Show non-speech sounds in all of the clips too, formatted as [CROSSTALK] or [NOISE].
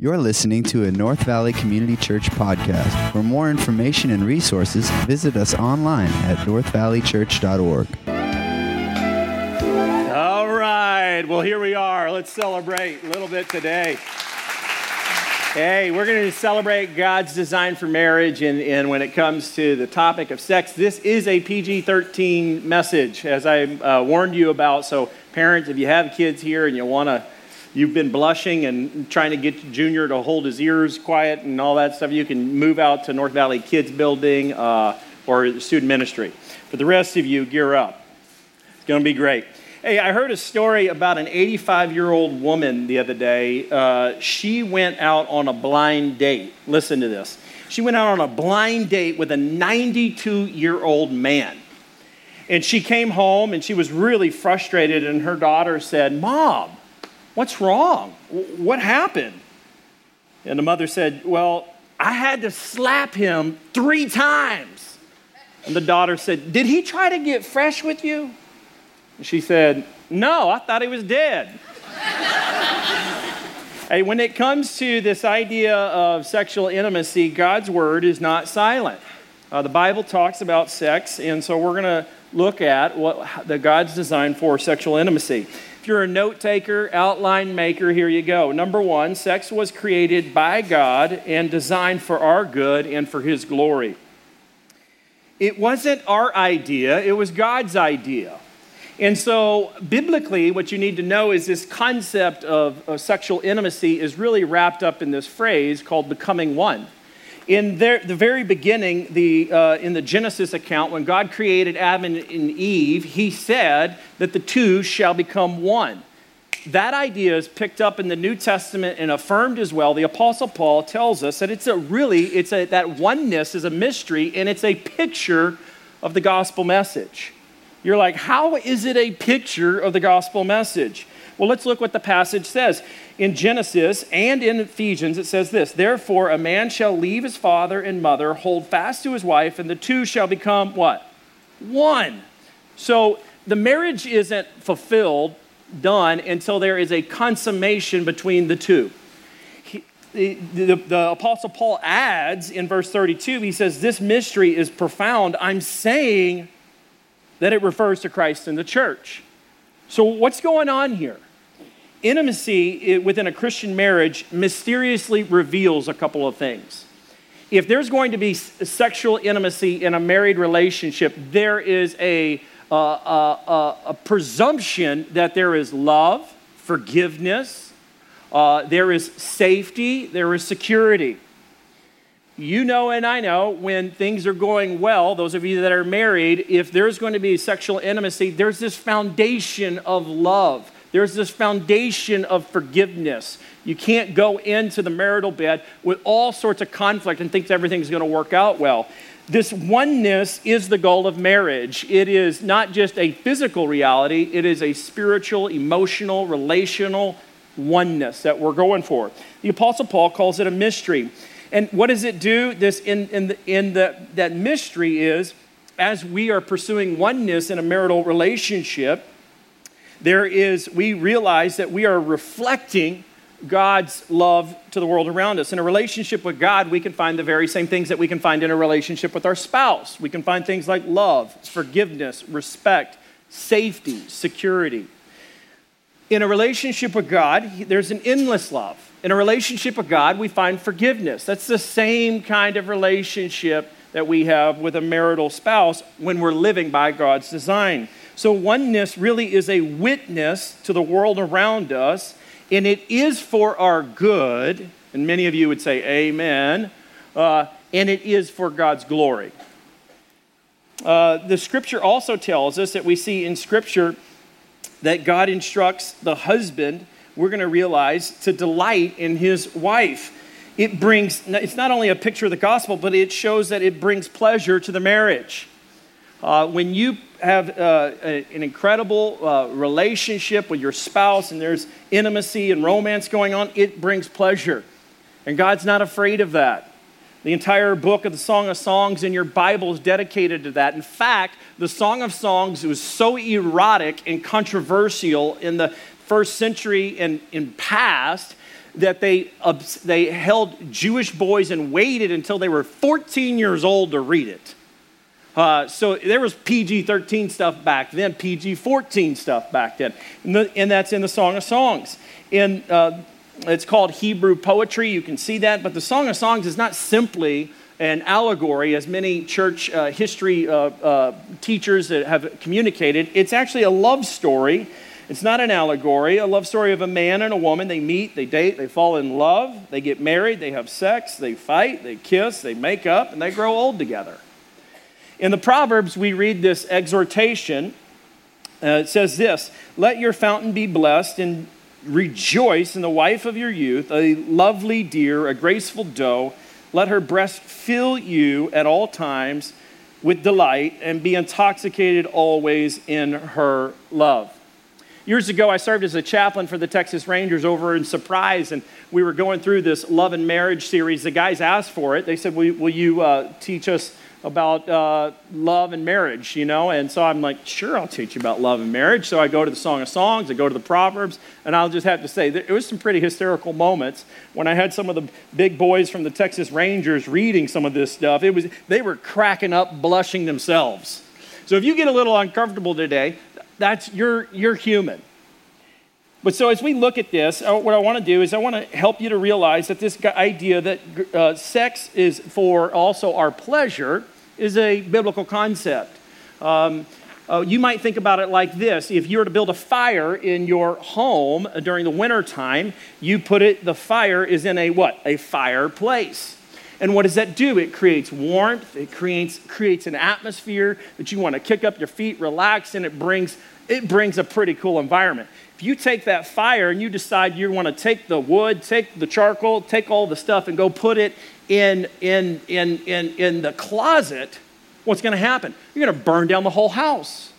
You're listening to a North Valley Community Church podcast. For more information and resources, visit us online at northvalleychurch.org. All right. Well, here we are. Let's celebrate a little bit today. Hey, we're going to celebrate God's design for marriage. And, and when it comes to the topic of sex, this is a PG 13 message, as I uh, warned you about. So, parents, if you have kids here and you want to you've been blushing and trying to get Junior to hold his ears quiet and all that stuff, you can move out to North Valley Kids Building uh, or student ministry. For the rest of you, gear up. It's going to be great. Hey, I heard a story about an 85 year old woman the other day. Uh, she went out on a blind date. Listen to this. She went out on a blind date with a 92 year old man. And she came home and she was really frustrated, and her daughter said, Mom, What's wrong? What happened? And the mother said, Well, I had to slap him three times. And the daughter said, Did he try to get fresh with you? And she said, No, I thought he was dead. [LAUGHS] hey, when it comes to this idea of sexual intimacy, God's word is not silent. Uh, the Bible talks about sex, and so we're going to look at what the God's design for sexual intimacy you're a note taker, outline maker, here you go. Number one, sex was created by God and designed for our good and for His glory. It wasn't our idea, it was God's idea. And so, biblically, what you need to know is this concept of, of sexual intimacy is really wrapped up in this phrase called becoming one in their, the very beginning, the, uh, in the Genesis account, when God created Adam and Eve, he said that the two shall become one. That idea is picked up in the New Testament and affirmed as well. The Apostle Paul tells us that it's a really, it's a, that oneness is a mystery and it's a picture of the gospel message. You're like, how is it a picture of the gospel message? Well, let's look what the passage says. In Genesis and in Ephesians, it says this Therefore, a man shall leave his father and mother, hold fast to his wife, and the two shall become what? One. So the marriage isn't fulfilled, done, until there is a consummation between the two. He, the, the, the Apostle Paul adds in verse 32, he says, This mystery is profound. I'm saying that it refers to Christ and the church. So, what's going on here? Intimacy within a Christian marriage mysteriously reveals a couple of things. If there's going to be sexual intimacy in a married relationship, there is a, a, a, a presumption that there is love, forgiveness, uh, there is safety, there is security. You know, and I know when things are going well, those of you that are married, if there's going to be sexual intimacy, there's this foundation of love there's this foundation of forgiveness. You can't go into the marital bed with all sorts of conflict and think everything's going to work out well. This oneness is the goal of marriage. It is not just a physical reality, it is a spiritual, emotional, relational oneness that we're going for. The Apostle Paul calls it a mystery. And what does it do? This in, in, the, in the, that mystery is as we are pursuing oneness in a marital relationship, there is, we realize that we are reflecting God's love to the world around us. In a relationship with God, we can find the very same things that we can find in a relationship with our spouse. We can find things like love, forgiveness, respect, safety, security. In a relationship with God, there's an endless love. In a relationship with God, we find forgiveness. That's the same kind of relationship that we have with a marital spouse when we're living by God's design. So, oneness really is a witness to the world around us, and it is for our good. And many of you would say, Amen. Uh, and it is for God's glory. Uh, the scripture also tells us that we see in scripture that God instructs the husband, we're going to realize, to delight in his wife. It brings, it's not only a picture of the gospel, but it shows that it brings pleasure to the marriage. Uh, when you have uh, a, an incredible uh, relationship with your spouse and there's intimacy and romance going on, it brings pleasure. And God's not afraid of that. The entire book of the Song of Songs in your Bible is dedicated to that. In fact, the Song of Songs was so erotic and controversial in the first century and in past that they, they held Jewish boys and waited until they were 14 years old to read it. Uh, so there was PG 13 stuff back then, PG 14 stuff back then. And, the, and, that's in the Song of Songs. In, uh, it's called Hebrew poetry. You can see that. But the Song of Songs is not simply an allegory, as many church uh, history uh, uh, teachers have communicated. It's actually a love story. It's not an allegory, a love story of a man and a woman. They meet, they date, they fall in love, they get married, they have sex, they fight, they kiss, they make up, and they grow old together. In the Proverbs, we read this exhortation. Uh, it says this Let your fountain be blessed and rejoice in the wife of your youth, a lovely deer, a graceful doe let her breast fill you at all times with delight and be intoxicated always in her love. Years ago, I served as a chaplain for the Texas Rangers over in Surprise, and we were going through this love and marriage series. The guys asked for it. They said, Will, will you uh, teach us about uh, love and marriage, you know? And so I'm like, sure, I'll teach you about love and marriage. So I go to the Song of Songs, I go to the Proverbs, and I'll just have to say, there it was some pretty hysterical moments when I had some of the big boys from the Texas Rangers reading some of this stuff. It was, they were cracking up, blushing themselves. So if you get a little uncomfortable today, that's, you're, you're human. But so as we look at this, uh, what I want to do is I want to help you to realize that this idea that uh, sex is for also our pleasure is a biblical concept. Um, uh, you might think about it like this. If you were to build a fire in your home during the winter time you put it the fire is in a what? A fireplace. And what does that do? It creates warmth. It creates creates an atmosphere that you want to kick up your feet relax and it brings it brings a pretty cool environment if you take that fire and you decide you want to take the wood, take the charcoal, take all the stuff and go put it in, in, in, in, in the closet, what's going to happen? You're going to burn down the whole house.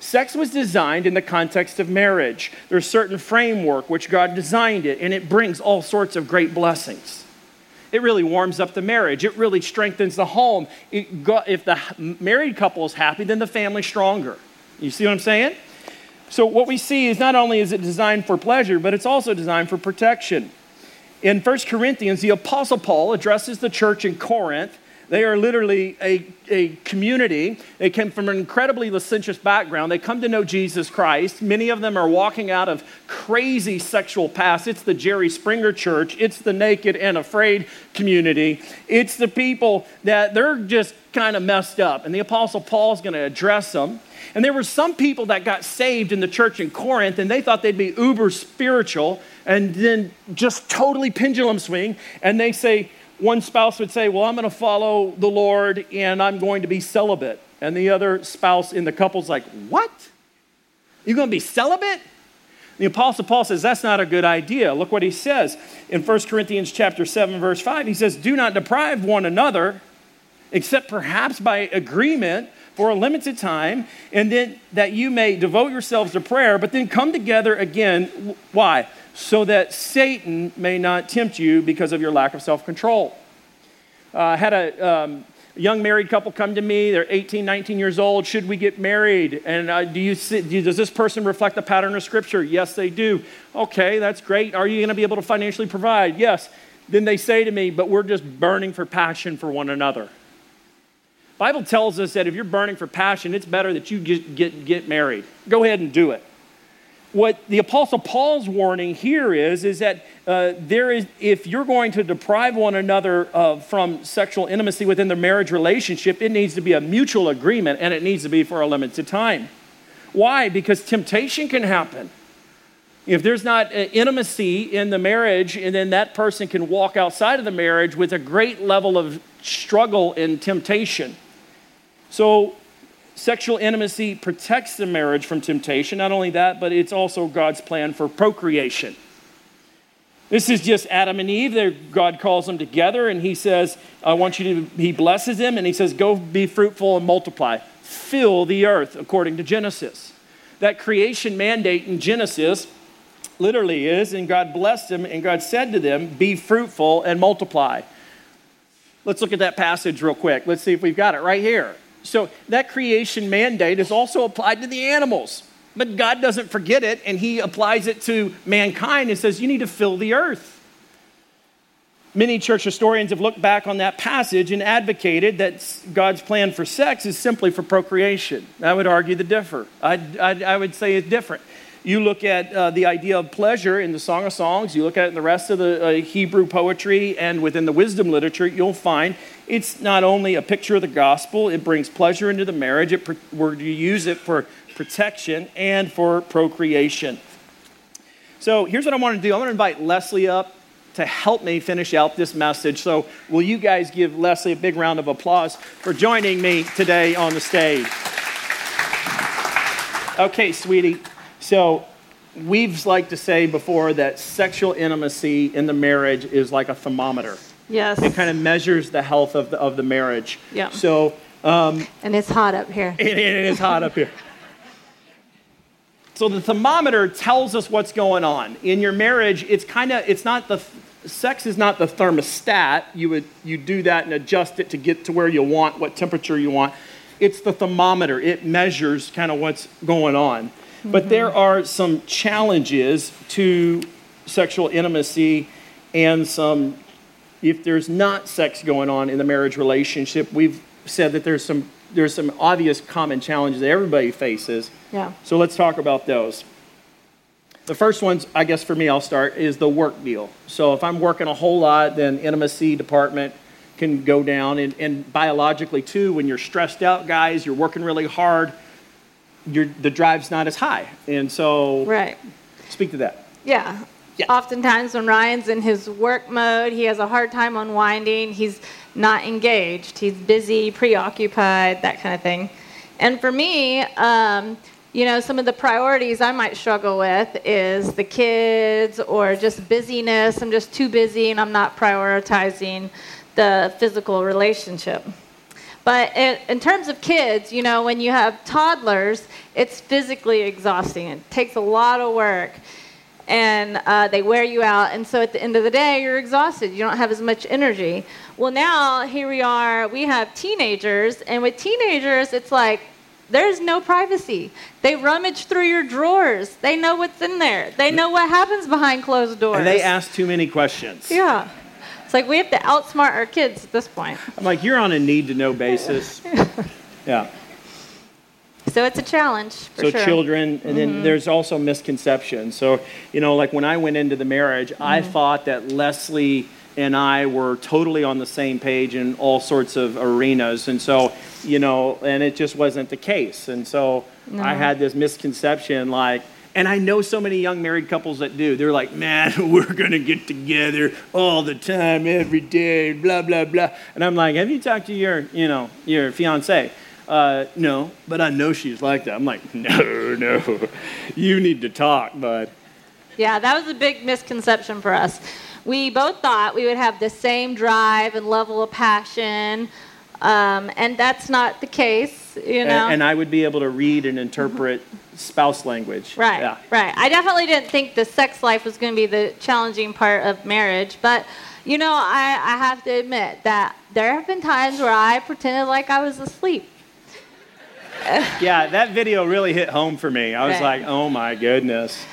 Sex was designed in the context of marriage. There's a certain framework which God designed it, and it brings all sorts of great blessings. It really warms up the marriage. It really strengthens the home. if the married couple is happy, then the family's stronger. You see what I'm saying? So, what we see is not only is it designed for pleasure, but it's also designed for protection. In 1 Corinthians, the Apostle Paul addresses the church in Corinth. They are literally a, a community. They came from an incredibly licentious background. They come to know Jesus Christ. Many of them are walking out of crazy sexual past. It's the Jerry Springer church, it's the naked and afraid community. It's the people that they're just kind of messed up. And the Apostle Paul is going to address them. And there were some people that got saved in the church in Corinth, and they thought they'd be uber spiritual and then just totally pendulum swing. And they say, one spouse would say, Well, I'm going to follow the Lord and I'm going to be celibate. And the other spouse in the couple's like, What? You're going to be celibate? The apostle Paul says that's not a good idea. Look what he says in 1 Corinthians chapter 7 verse 5. He says, "Do not deprive one another except perhaps by agreement for a limited time, and then that you may devote yourselves to prayer, but then come together again. Why? So that Satan may not tempt you because of your lack of self control. Uh, I had a um, young married couple come to me. They're 18, 19 years old. Should we get married? And uh, do you see, does this person reflect the pattern of Scripture? Yes, they do. Okay, that's great. Are you going to be able to financially provide? Yes. Then they say to me, but we're just burning for passion for one another. Bible tells us that if you're burning for passion, it's better that you get, get, get married. Go ahead and do it. What the Apostle Paul's warning here is, is that uh, there is, if you're going to deprive one another uh, from sexual intimacy within the marriage relationship, it needs to be a mutual agreement and it needs to be for a limited time. Why? Because temptation can happen. If there's not uh, intimacy in the marriage, and then that person can walk outside of the marriage with a great level of struggle and temptation. So, sexual intimacy protects the marriage from temptation. Not only that, but it's also God's plan for procreation. This is just Adam and Eve. God calls them together and he says, I want you to, he blesses them and he says, Go be fruitful and multiply. Fill the earth, according to Genesis. That creation mandate in Genesis literally is, and God blessed them, and God said to them, Be fruitful and multiply. Let's look at that passage real quick. Let's see if we've got it right here. So that creation mandate is also applied to the animals. But God doesn't forget it, and He applies it to mankind and says, You need to fill the earth. Many church historians have looked back on that passage and advocated that God's plan for sex is simply for procreation. I would argue the differ. I, I, I would say it's different. You look at uh, the idea of pleasure in the Song of Songs, you look at it in the rest of the uh, Hebrew poetry and within the wisdom literature, you'll find it's not only a picture of the gospel, it brings pleasure into the marriage, it, we're to use it for protection and for procreation. So here's what I want to do I'm going to invite Leslie up to help me finish out this message. So, will you guys give Leslie a big round of applause for joining me today on the stage? Okay, sweetie. So, we've like to say before that sexual intimacy in the marriage is like a thermometer. Yes. It kind of measures the health of the, of the marriage. Yeah. So, um, and it's hot up here. it, it is hot up here. So the thermometer tells us what's going on. In your marriage, it's kind of it's not the sex is not the thermostat. You would you do that and adjust it to get to where you want, what temperature you want. It's the thermometer. It measures kind of what's going on. Mm-hmm. But there are some challenges to sexual intimacy and some if there's not sex going on in the marriage relationship, we've said that there's some there's some obvious common challenges that everybody faces. Yeah. So let's talk about those. The first ones, I guess for me, I'll start, is the work deal. So if I'm working a whole lot, then intimacy department can go down. And, and biologically, too, when you're stressed out, guys, you're working really hard, the drive's not as high. And so, right. speak to that. Yeah. Yeah. Oftentimes, when Ryan's in his work mode, he has a hard time unwinding. He's not engaged, he's busy, preoccupied, that kind of thing. And for me, um, you know, some of the priorities I might struggle with is the kids or just busyness. I'm just too busy and I'm not prioritizing the physical relationship. But in, terms of kids, you know, when you have toddlers, it's physically exhausting. It takes a lot of work and uh, they wear you out. And so at the end of the day, you're exhausted. You don't have as much energy. Well, now here we are, we have teenagers, and with teenagers, it's like there's no privacy. They rummage through your drawers. They know what's in there. They know what happens behind closed doors. And they ask too many questions. Yeah. It's like we have to outsmart our kids at this point. I'm like, you're on a need to know basis. [LAUGHS] yeah. So it's a challenge. so sure. children, and mm-hmm. then there's also misconceptions. So you know, like when I went into the marriage, mm-hmm. I thought that Leslie and I were totally on the same page in all sorts of arenas. And so, you know, and it just wasn't the case. And so no. I had this misconception like, and I know so many young married couples that do. They're like, man, [LAUGHS] we're going to get together all the time, every day, blah, blah, blah. And I'm like, have you talked to your, you know, your fiance? Uh, no, but I know she's like that. I'm like, [LAUGHS] no, no, you need to talk, bud. Yeah, that was a big misconception for us we both thought we would have the same drive and level of passion, um, and that's not the case, you know. And, and, I would be able to read and interpret spouse language. Right, yeah. right. I definitely didn't think the sex life was going to be the challenging part of marriage, but you know, I, I have to admit that there have been times where I pretended like I was asleep. [LAUGHS] yeah, that video really hit home for me. I was right. like, oh my goodness.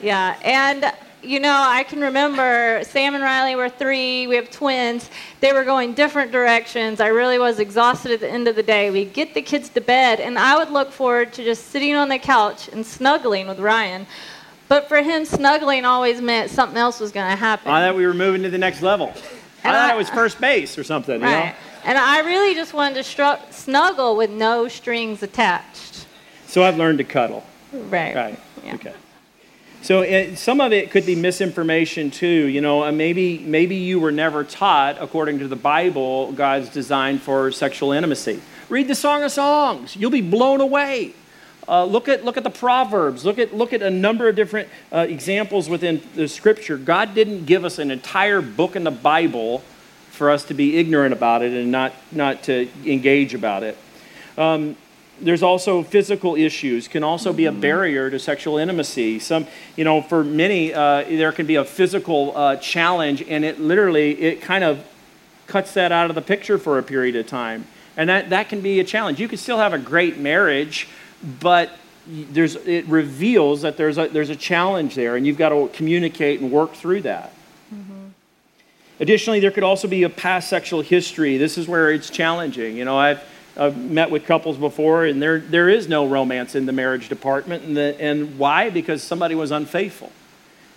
Yeah, and you know, I can remember Sam and Riley were three. We have twins. They were going different directions. I really was exhausted at the end of the day. We'd get the kids to bed, and I would look forward to just sitting on the couch and snuggling with Ryan. But for him, snuggling always meant something else was going to happen. I thought we were moving to the next level. And I thought I, it was first base or something, right. you know? And I really just wanted to stru- snuggle with no strings attached. So I've learned to cuddle. Right. Right. Yeah. Okay. So it, some of it could be misinformation too. You know, maybe maybe you were never taught, according to the Bible, God's design for sexual intimacy. Read the Song of Songs; you'll be blown away. Uh, look at look at the Proverbs. Look at look at a number of different uh, examples within the Scripture. God didn't give us an entire book in the Bible for us to be ignorant about it and not not to engage about it. Um, there's also physical issues can also be a barrier to sexual intimacy. Some you know for many uh, there can be a physical uh, challenge and it literally it kind of cuts that out of the picture for a period of time. And that, that can be a challenge. You can still have a great marriage but there's it reveals that there's a there's a challenge there and you've got to communicate and work through that Additionally, there could also be a past sexual history. This is where it's challenging. You know, I've, I've met with couples before, and there, there is no romance in the marriage department. And, the, and why? Because somebody was unfaithful.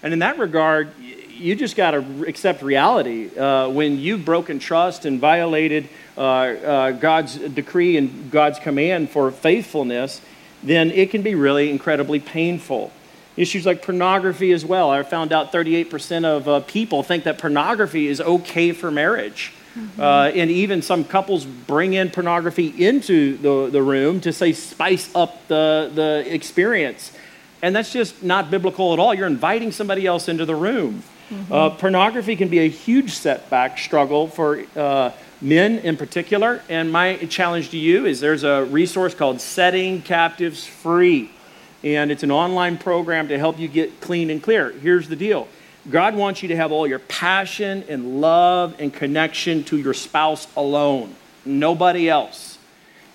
And in that regard, you just got to accept reality. Uh, when you've broken trust and violated uh, uh, God's decree and God's command for faithfulness, then it can be really incredibly painful. Issues like pornography as well. I found out 38% of uh, people think that pornography is okay for marriage. Mm-hmm. Uh, and even some couples bring in pornography into the, the room to say spice up the, the experience. And that's just not biblical at all. You're inviting somebody else into the room. Mm-hmm. Uh, pornography can be a huge setback struggle for uh, men in particular. And my challenge to you is there's a resource called Setting Captives Free and it's an online program to help you get clean and clear. Here's the deal God wants you to have all your passion and love and connection to your spouse alone, nobody else.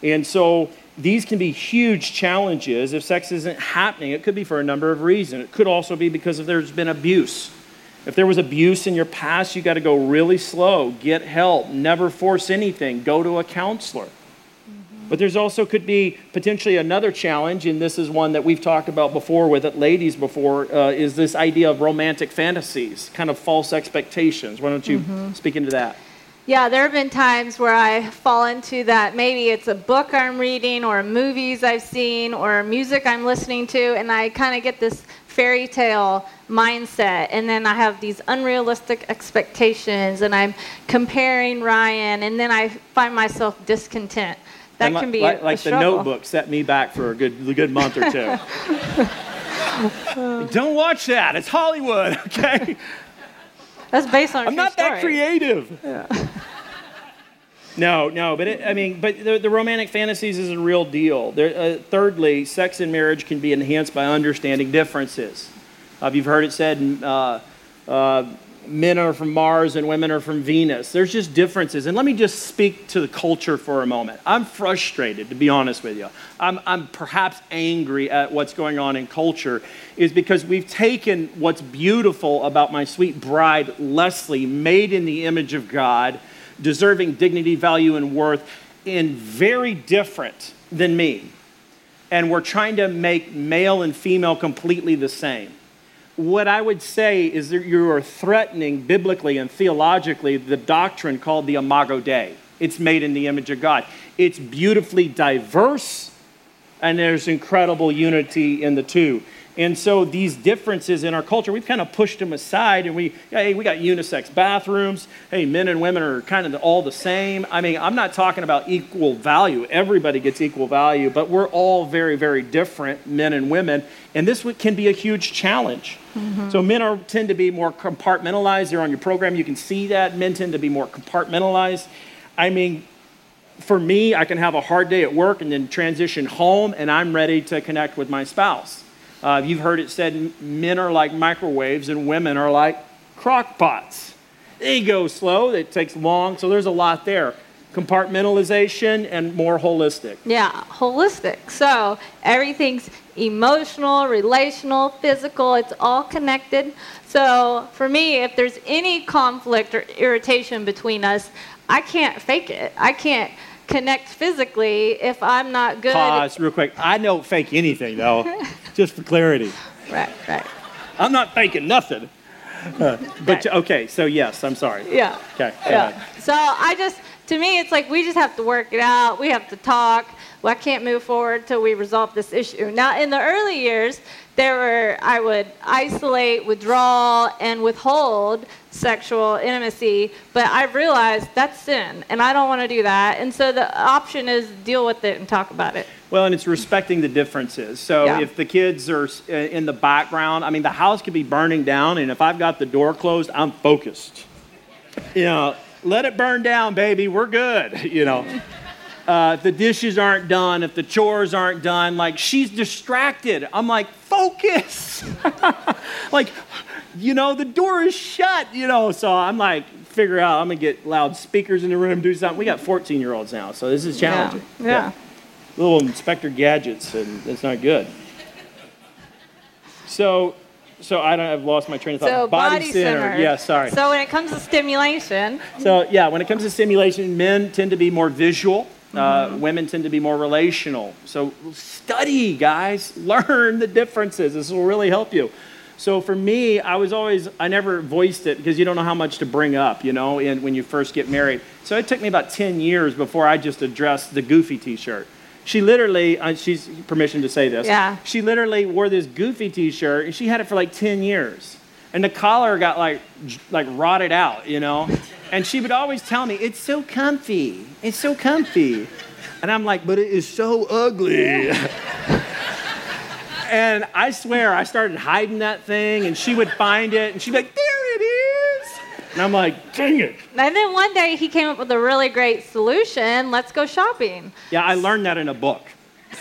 And so these can be huge challenges if sex isn't happening. It could be for a number of reasons. It could also be because if there's been abuse. If there was abuse in your past, you got to go really slow, get help, never force anything, go to a counselor. But there's also could be potentially another challenge, and this is one that we've talked about before with it, ladies before, uh, is this idea of romantic fantasies, kind of false expectations. Why don't you mm-hmm. speak into that? Yeah, there have been times where I fall into that. Maybe it's a book I'm reading, or movies I've seen, or music I'm listening to, and I kind of get this fairy tale mindset. And then I have these unrealistic expectations, and I'm comparing Ryan, and then I find myself discontent that can be like, a, like a the notebook set me back for a good a good month or two. [LAUGHS] Don't watch that. It's hollywood [LAUGHS] okay? That's based on i'm not story. that creative. Yeah. no no but it, i mean but the, the, romantic fantasies is a real deal. There, uh, thirdly sex and marriage can be enhanced by understanding differences. Uh, you've heard it said uh, uh men are from Mars and women are from Venus. There's just differences. And let me just speak to the culture for a moment. I'm frustrated, to be honest with you. I'm, I'm perhaps angry at what's going on in culture, is because we've taken what's beautiful about my sweet bride, Leslie, made in the image of God, deserving dignity, value, and worth, and very different than me. And we're trying to make male and female completely the same what I would say is that you are threatening biblically and theologically the doctrine called the Imago Dei. It's made in the image of God. It's beautifully diverse, and there's incredible unity in the two. And so these differences in our culture, we've kind of pushed them aside, and we, hey, we got unisex bathrooms. Hey, men and women are kind of all the same. I mean, I'm not talking about equal value. Everybody gets equal value, but we're all very, very different, men and women. And this can be a huge challenge. Mm-hmm. So men are, tend to be more compartmentalized. They're on your program. You can see that. Men tend to be more compartmentalized. I mean, for me, I can have a hard day at work and then transition home, and I'm ready to connect with my spouse. Uh, you've heard it said men are like microwaves and women are like crock pots. They go slow, it takes long, so there's a lot there. Compartmentalization and more holistic. Yeah, holistic. So everything's emotional, relational, physical, it's all connected. So for me, if there's any conflict or irritation between us, I can't fake it. I can't connect physically if I'm not good. Pause real quick. I don't fake anything though, [LAUGHS] just for clarity. Right, right. I'm not faking nothing. Uh, [LAUGHS] but right. okay, so yes, I'm sorry. Yeah. Okay. Yeah. Ahead. So I just, to me, it's like we just have to work it out. We have to talk. Well, I can't move forward till we resolve this issue. Now, in the early years, there were I would isolate, withdraw, and withhold sexual intimacy, but I realized that's sin, and I don't want to do that. And so the option is deal with it and talk about it. Well, and it's respecting the differences. So yeah. if the kids are uh, in the background, I mean, the house could be burning down, and if I've got the door closed, I'm focused. You know, let it burn down, baby. We're good. [LAUGHS] You know. Uh, the dishes aren't done, if the chores aren't done, like she's distracted. I'm like, focus. [LAUGHS] like, you know, the door is shut, you know. So I'm like, figure out, I'm going to get loudspeakers in the room, do something. We got 14 year olds now, so this is challenging. Yeah. yeah. yeah. Little Inspector Gadgets, and it's not good. So So I don't. I've lost my train of thought. So body, centered. Yeah, sorry. So when it comes to stimulation, So yeah, when it comes to stimulation, men tend to be more visual. Uh, Mm-hmm. women tend to be more relational. So study, guys. [LAUGHS] Learn the differences. This will really help you. So for me, I was always I never voiced it because you don't know how much to bring up, you know, in, when you first get married. So it took me about 10 years before I just addressed the goofy T-shirt. She literally, uh, she's permission to say this. Yeah. She literally wore this goofy T-shirt and she had it for like 10 years, and the collar got like like rotted out, you know. And she would always tell me, "It's so comfy. It's so comfy," and I'm like, "But it is so ugly." [LAUGHS] and I swear, I started hiding that thing, and she would find it, and she'd be like, "There it is," and I'm like, "Dang it." and then one day he came up with a really great solution. Let's go shopping. Yeah, I learned that in a book.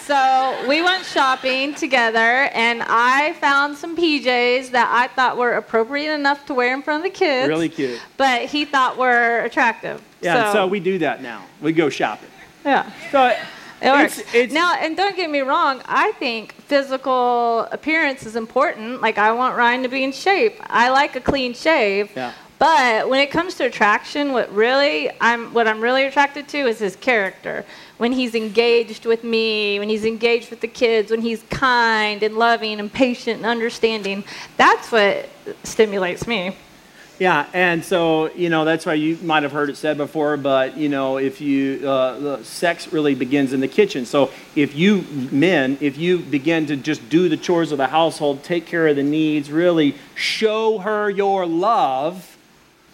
So we went shopping together, and I found some PJs that I thought were appropriate enough to wear in front of the kids. Really cute. But he thought were attractive. Yeah, so, we do that now. We go shopping. yeah. So It works. It's- it's- now, and don't get me wrong, I think physical appearance is important. Like, I want Ryan to be in shape. I like a clean shave. Yeah. But when it comes to attraction, what really I'm what I'm really attracted to is his character. When he's engaged with me, when he's engaged with the kids, when he's kind and loving and patient and understanding, that's what stimulates me. Yeah, and so you know that's why you might have heard it said before, but you know if you uh, sex really begins in the kitchen. So if you men, if you begin to just do the chores of the household, take care of the needs, really show her your love,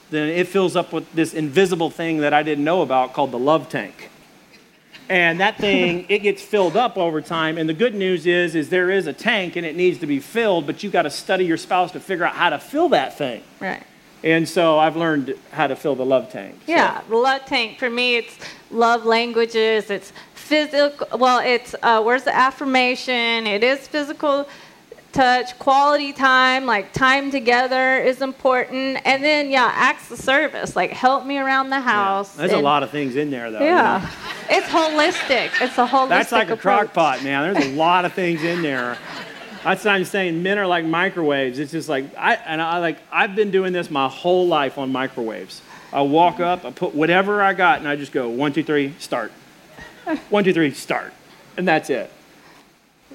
then it fills up with this invisible thing that I didn't know about called the love tank. And that thing, [LAUGHS] it gets filled up over time. And the good news is, is there is a tank and it needs to be filled, but you've got to study your spouse to figure out how to fill that thing. Right. And so I've learned how to fill the love tank. So- Yeah, the love tank for me, it's love languages. It's physical. Well, it's uh, where's the affirmation? It is physical touch, quality time, like time together is important, and then yeah, acts of service, like help me around the house. There's a lot of things in there, though. you Yeah, know. it's holistic. It's a holistic. That's like a crock pot, man. There's a lot of things in there. That's what I'm saying. Men are like microwaves. It's just like I and I like I've been doing this my whole life on microwaves. I walk up, I put whatever I got, and I just go one, two, three, start. One, two, three, start, and that's it.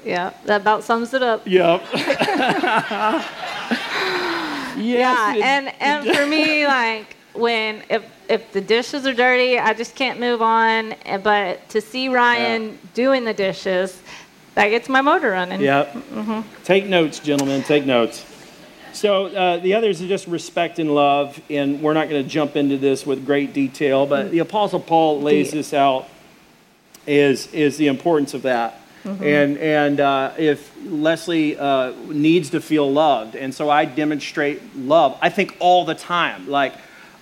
Yeah, that about sums it up. Yep. [LAUGHS] [LAUGHS] Yeah, it- and and for me, [LAUGHS] like when if if the dishes are dirty, I just can't move on. eh, But to see Ryan doing the dishes, that gets my motor running. Yep. Take notes, gentlemen. Take notes. So uh, the others are just respect and love, and we're not going to jump into this with great detail, but the Apostle Paul lays this out is is the importance of that. And and uh, if Leslie uh, needs to feel loved, and so I demonstrate love. I think all the time, like.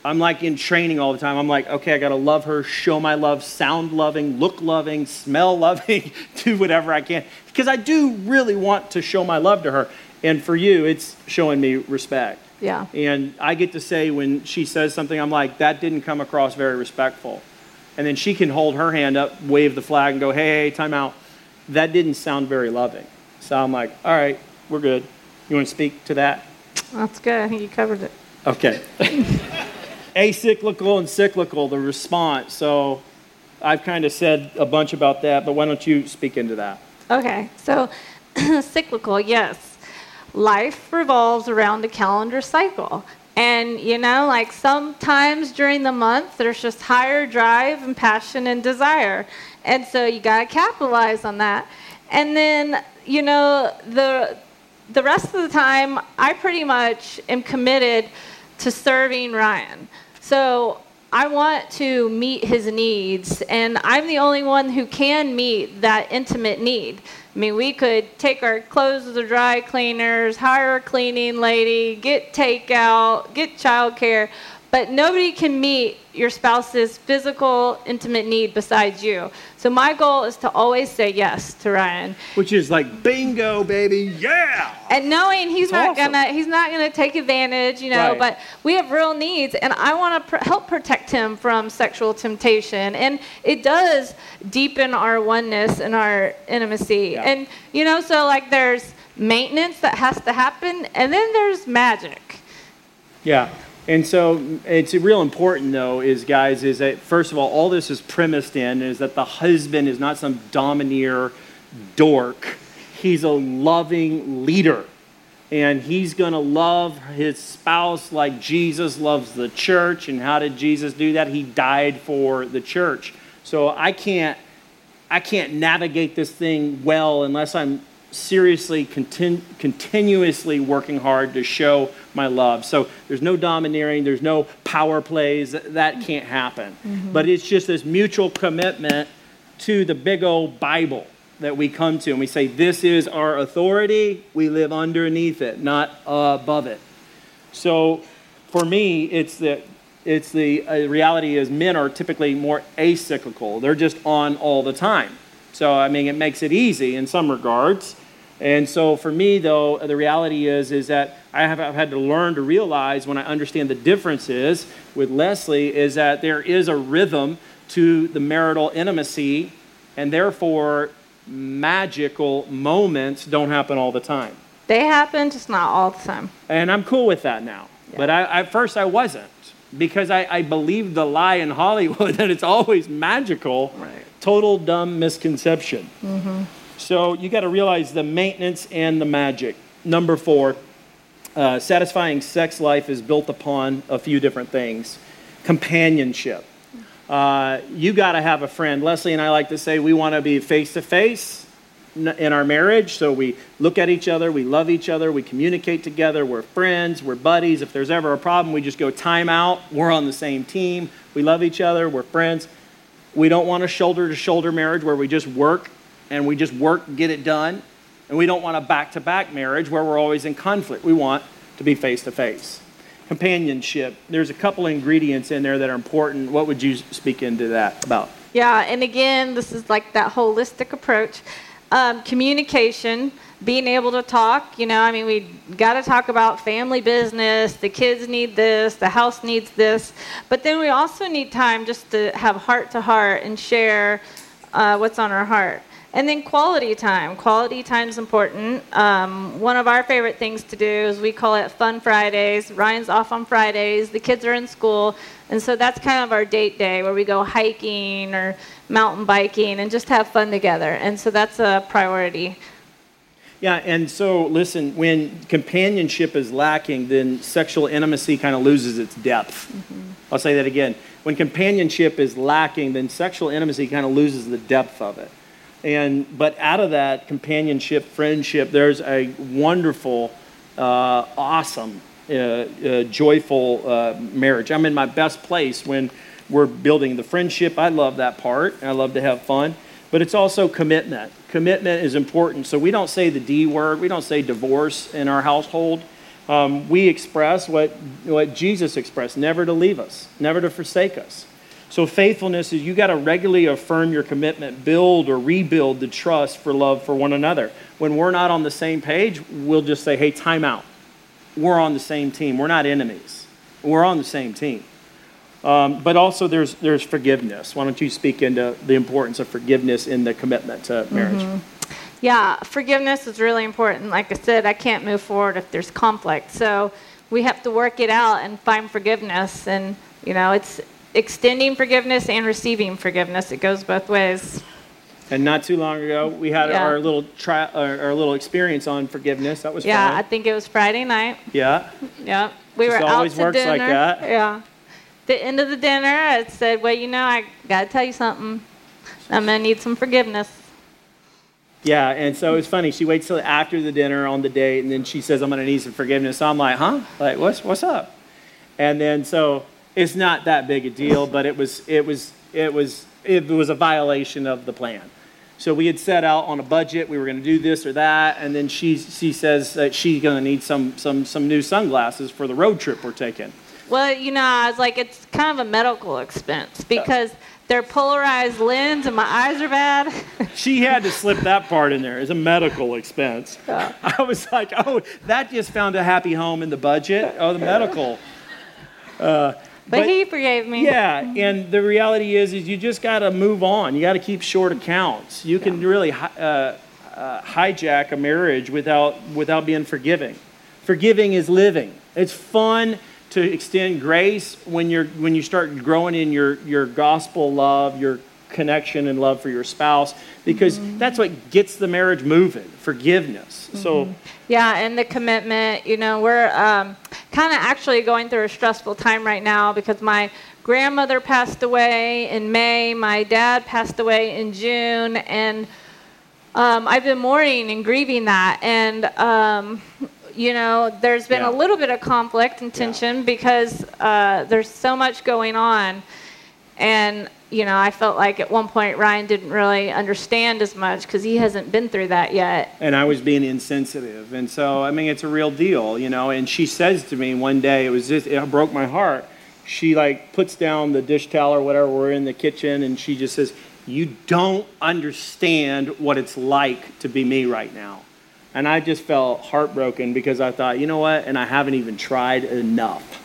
I'm like in training all the time. I'm like, okay, I got to love her, show my love, sound loving, look loving, smell [LAUGHS] loving, do whatever I can. Because I do really want to show my love to her. And for you, it's showing me respect. Yeah. And I get to say when she says something, I'm like, that didn't come across very respectful. And then she can hold her hand up, wave the flag, and go, hey, hey, time out. That didn't sound very loving. So I'm like, all right, we're good. You want to speak to that? That's good. I think you covered it. Okay. [LAUGHS] Acyclical and cyclical, the response. So I've kind of said a bunch about that, but why don't you speak into that? Okay, so [CLEARS THROAT] cyclical, yes. Life revolves around a calendar cycle. And, you know, like sometimes during the month, there's just higher drive and passion and desire. And so you got to capitalize on that. And then, you know, the, the rest of the time, I pretty much am committed to serving Ryan. So I want to meet his needs, and I'm the only one who can meet that intimate need. I mean, we could take our clothes to the dry cleaners, hire a cleaning lady, get takeout, get childcare, but nobody can meet your spouse's physical, intimate need besides you. So my goal is to always say yes to Ryan, Which is like, bingo, baby, yeah! and knowing he's not gonna he's not gonna take advantage, you know. Right. But we have real needs, and I want to pr- help protect him from sexual temptation, and it does deepen our oneness and our intimacy. Yeah. And you know, so like there's maintenance that has to happen, and then there's magic. Yeah. And so it's real important though is guys is that first of all all this is premised in is that the husband is not some domineer dork. He's a loving leader. And he's going to love his spouse like Jesus loves the church. And how did Jesus do that? He died for the church. So I can't I can't navigate this thing well unless I'm seriously continu- continuously working hard to show my love. So there's no domineering there's no power plays that, can't happen. Mm-hmm. but it's just this mutual commitment to the big old bible that we come to and we say this is our authority we live underneath it not above it. So for me it's the it's the uh, reality is men are typically more acyclical. They're just on all the time. So i mean it makes it easy in some regards and so for me, though, the reality is is that I have I've had to learn to realize when I understand the differences with Leslie is that there is a rhythm to the marital intimacy, and therefore magical moments don't happen all the time. They happen, just not all the time. And I'm cool with that now. Yeah. But I, at first I wasn't because I, I believed the lie in [LAUGHS] Hollywood that it's always magical. Right. Total dumb misconception. Mm-hmm. So you got to realize the maintenance and the magic. Number four, uh, satisfying sex life is built upon a few different things. Companionship. Uh, you got to have a friend. Leslie and I like to say we want to be face to face in our marriage. So we look at each other, we love each other, we communicate together, we're friends, we're buddies. If there's ever a problem, we just go time out. We're on the same team. We love each other, we're friends. We don't want a shoulder to shoulder marriage where we just work and we just work, get it done. And we don't want a back to back marriage where we're always in conflict. We want to be face to face. Companionship, there's a couple ingredients in there that are important. What would you speak into that about? Yeah, and again, this is like that holistic approach. Um, communication, being able to talk. You know, I mean, we got to talk about family business. The kids need this. The house needs this. But then we also need time just to have heart to heart and share uh, what's on our heart. And then quality time. Quality time is important. Um, one of our favorite things to do is we call it Fun Fridays. Ryan's off on Fridays. The kids are in school. And so that's kind of our date day where we go hiking or mountain biking and just have fun together. And so that's a priority. Yeah, and so listen, when companionship is lacking, then sexual intimacy kind of loses its depth. Mm-hmm. I'll say that again. When companionship is lacking, then sexual intimacy kind of loses the depth of it. And, but out of that companionship, friendship, there's a wonderful, uh, awesome, uh, uh, joyful uh, marriage. I'm in my best place when we're building the friendship. I love that part. I love to have fun. But it's also commitment. Commitment is important. So we don't say the D word, we don't say divorce in our household. Um, we express what, what Jesus expressed never to leave us, never to forsake us. So faithfulness is you got to regularly affirm your commitment, build or rebuild the trust for love for one another. When we're not on the same page, we'll just say, "Hey, time out. We're on the same team. We're not enemies. We're on the same team." Um, but also, there's there's forgiveness. Why don't you speak into the importance of forgiveness in the commitment to marriage? Mm-hmm. Yeah, forgiveness is really important. Like I said, I can't move forward if there's conflict. So we have to work it out and find forgiveness. And you know, it's extending forgiveness and receiving forgiveness. It goes both ways. And not too long ago, we had yeah. our little tri- our, our, little experience on forgiveness. That was yeah. Fun. I think it was Friday night. Yeah. Yeah. We Just were always out to works dinner. like that. Yeah. The end of the dinner, I said, "Well, you know, I got to tell you something. I'm gonna need some forgiveness." Yeah, and so it's funny. She waits till after the dinner on the date, and then she says, "I'm gonna need some forgiveness." So I'm like, "Huh? Like, what's what's up?" And then so it's not that big a deal, but it was it was it was it was a violation of the plan. So we had set out on a budget. We were going to do this or that, and then she she says that she's going to need some some some new sunglasses for the road trip we're taking. Well, you know, I was like, it's kind of a medical expense because they're polarized lens and my eyes are bad. [LAUGHS] she had to slip that part in there as a medical expense. Yeah. [LAUGHS] I was like, oh, that just found a happy home in the budget. Oh, the medical. Uh, but, but, he forgave me. Yeah, and the reality is, is you just got to move on. You got to keep short accounts. You can really uh, uh, hijack a marriage without, without being forgiving. Forgiving is living. It's fun to extend grace when, you're, when you start growing in your, your gospel love, your connection and love for your spouse, because mm-hmm. that's what gets the marriage moving forgiveness. Mm-hmm. So, yeah, and the commitment. You know, we're um, kind of actually going through a stressful time right now because my grandmother passed away in May, my dad passed away in June, and um, I've been mourning and grieving that. And um, you know, there's been yeah. a little bit of conflict and tension yeah. because uh, there's so much going on. And, you know, I felt like at one point Ryan didn't really understand as much because he hasn't been through that yet. And I was being insensitive. And so, I mean, it's a real deal, you know. And she says to me one day, it was just, it broke my heart. She, like, puts down the dish towel or whatever, we're in the kitchen, and she just says, You don't understand what it's like to be me right now. And I just felt heartbroken because I thought, you know what? And I haven't even tried enough.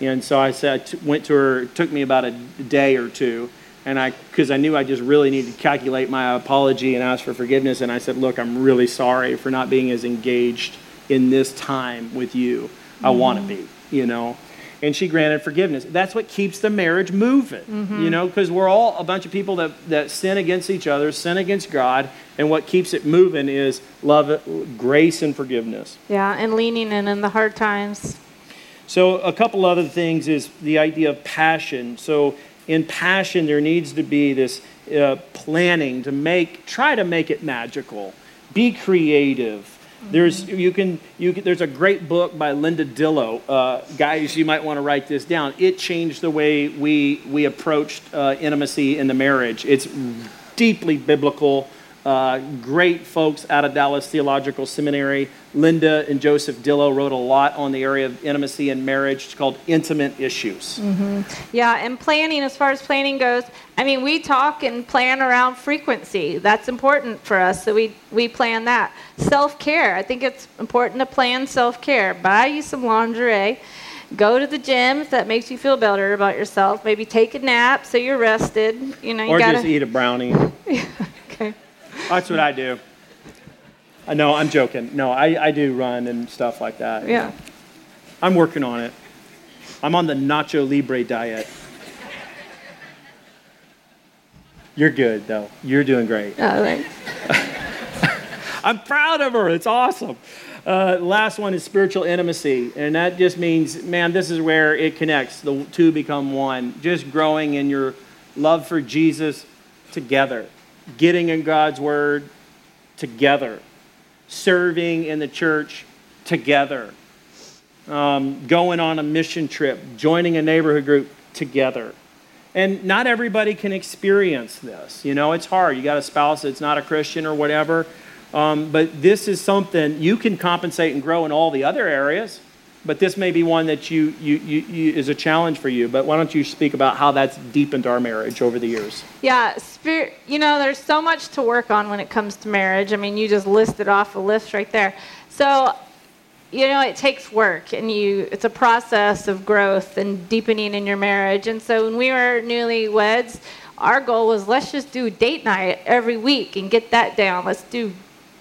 And so I said, went to her, it took me about a day or two. And I, because I knew I just really needed to calculate my apology and ask for forgiveness. And I said, look, I'm really sorry for not being as engaged in this time with you. I mm-hmm. want to be, you know and she granted forgiveness. That's what keeps the marriage moving, mm-hmm. you know, because we're all a bunch of people that, that sin against each other, sin against God, and what keeps it moving is love, grace, and forgiveness. Yeah, and leaning in in the hard times. So, a couple other things is the idea of passion. So, in passion, there needs to be this uh, planning to make, try to make it magical, be creative there's you can you can, there's a great book by Linda Dillow. Uh, guys, you might want to write this down. It changed the way we we approached uh, intimacy in the marriage. It's deeply biblical. Uh, great folks out of Dallas Theological Seminary. Linda and Joseph Dillow wrote a lot on the area of intimacy and marriage. It's called Intimate Issues. Mm-hmm. Yeah, and planning, as far as planning goes, I mean, we talk and plan around frequency. That's important for us, so we, we plan that. Self care, I think it's important to plan self care. Buy you some lingerie. Go to the gym if that makes you feel better about yourself. Maybe take a nap so you're rested. You know, you or gotta... just eat a brownie. [LAUGHS] That's what I do. Uh, no, I'm joking. No, I, I do run and stuff like that. Yeah. I'm working on it. I'm on the Nacho Libre diet. You're good, though. You're doing great. Oh, thanks. [LAUGHS] I'm proud of her. It's awesome. Uh, last one is spiritual intimacy. And that just means, man, this is where it connects. The two become one. Just growing in your love for Jesus together getting in God's Word together, serving in the church together, um, going on a mission trip, joining a neighborhood group together. And not everybody can experience this. You know, it's hard. You got a spouse that's not a Christian or whatever. Um, but this is something you can compensate and grow in all the other areas but this may be one that you, you, you, you, is a challenge for you. But why don't you speak about how that's deepened our marriage over the years? Yeah, spirit. You know, there's so much to work on when it comes to marriage. I mean, you just listed off a list right there. So, you know, it takes work, and you it's a process of growth and deepening in your marriage. And so, when we were newlyweds, our goal was let's just do date night every week and get that down. Let's do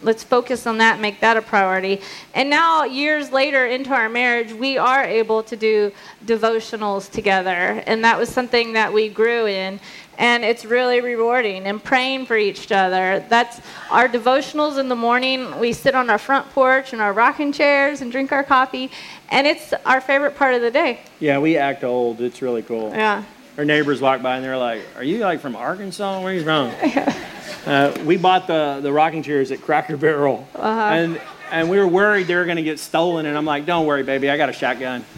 let's focus on that, make that a priority. And now, years later into our marriage, we are able to do devotionals together. And that was something that we grew in. And it's really rewarding and praying for each other. That's our devotionals in the morning. We sit on our front porch in our rocking chairs and drink our coffee. And it's our favorite part of the day. Yeah, we act old. It's really cool. Yeah. Our neighbors walk by and they're like, Are you like from Arkansas? Where are you from? [LAUGHS] Uh, we bought the, the rocking chairs at Cracker Barrel, uh-huh. and and we were worried they were going to get stolen. And I'm like, don't worry, baby, I got a shotgun. [LAUGHS]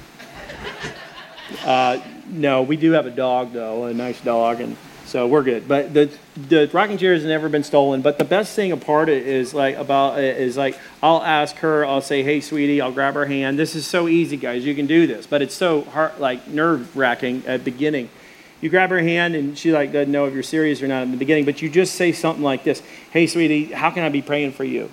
Uh, no, we do have a dog though, a nice dog, and so we're good. But the the rocking chairs have never been stolen. But the best thing apart it is like about is like I'll ask her, I'll say, hey, sweetie, I'll grab her hand. This is so easy, guys. You can do this, but it's so hard, like nerve wracking at beginning you grab her hand and she like doesn't know if you're serious or not in the beginning but you just say something like this hey sweetie how can i be praying for you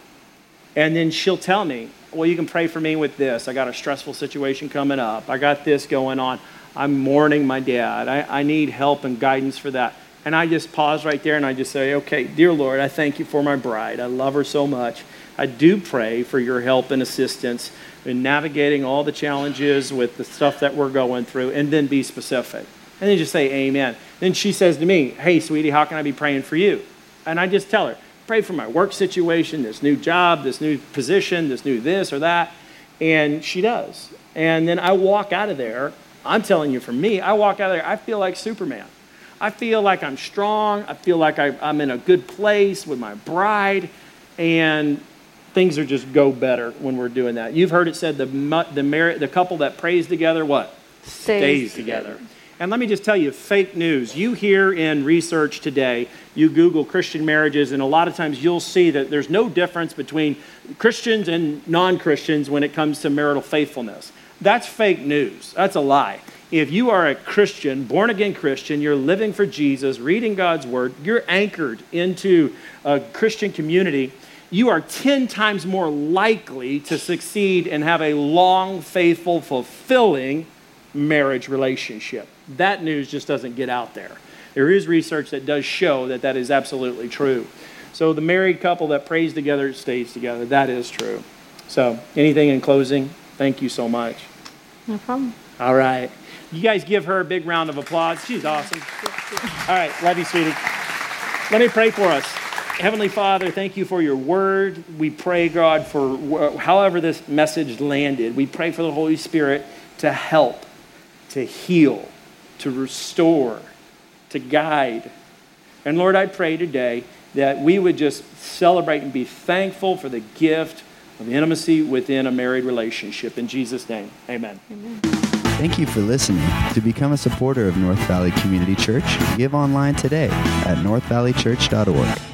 and then she'll tell me well you can pray for me with this i got a stressful situation coming up i got this going on i'm mourning my dad i, I need help and guidance for that And I just pause right there and I just say, okay, dear Lord, I thank you for my bride. I love her so much. I do pray for your help and assistance in navigating all the challenges with the stuff that we're going through, and then be specific. And then just say, Amen. Then she says to me, Hey, sweetie, how can I be praying for you? And I just tell her, Pray for my work situation, this new job, this new position, this new this or that. And she does. And then I walk out of there. I'm telling you, for me, I walk out of there, I feel like Superman. I feel like I'm strong. I feel like I, am in a good place with my bride. And things are just go better when we're doing that. You've heard it said the, the, the couple that prays together, what? Stays, Stays together. And let me just tell you, fake news. You hear in research today, you Google Christian marriages, and a lot of times you'll see that there's no difference between Christians and non Christians when it comes to marital faithfulness. That's fake news. That's a lie. If you are a Christian, born again Christian, you're living for Jesus, reading God's word, you're anchored into a Christian community, you are 10 times more likely to succeed and have a long, faithful, fulfilling marriage relationship. That news just doesn't get out there. There is research that does show that that is absolutely true. So the married couple that prays together stays together. That is true. So, anything in closing? Thank you so much. No problem. All right. You guys give her a big round of applause. She's awesome. All right. Love you, sweetie. Let me pray for us. Heavenly Father, thank you for your word. We pray, God, for however this message landed. We pray for the Holy Spirit to help, to heal, to restore, to guide. And Lord, I pray today that we would just celebrate and be thankful for the gift of intimacy within a married relationship. In Jesus' name, amen. amen. Thank you for listening. To become a supporter of North Valley Community Church, give online today at northvalleychurch.org.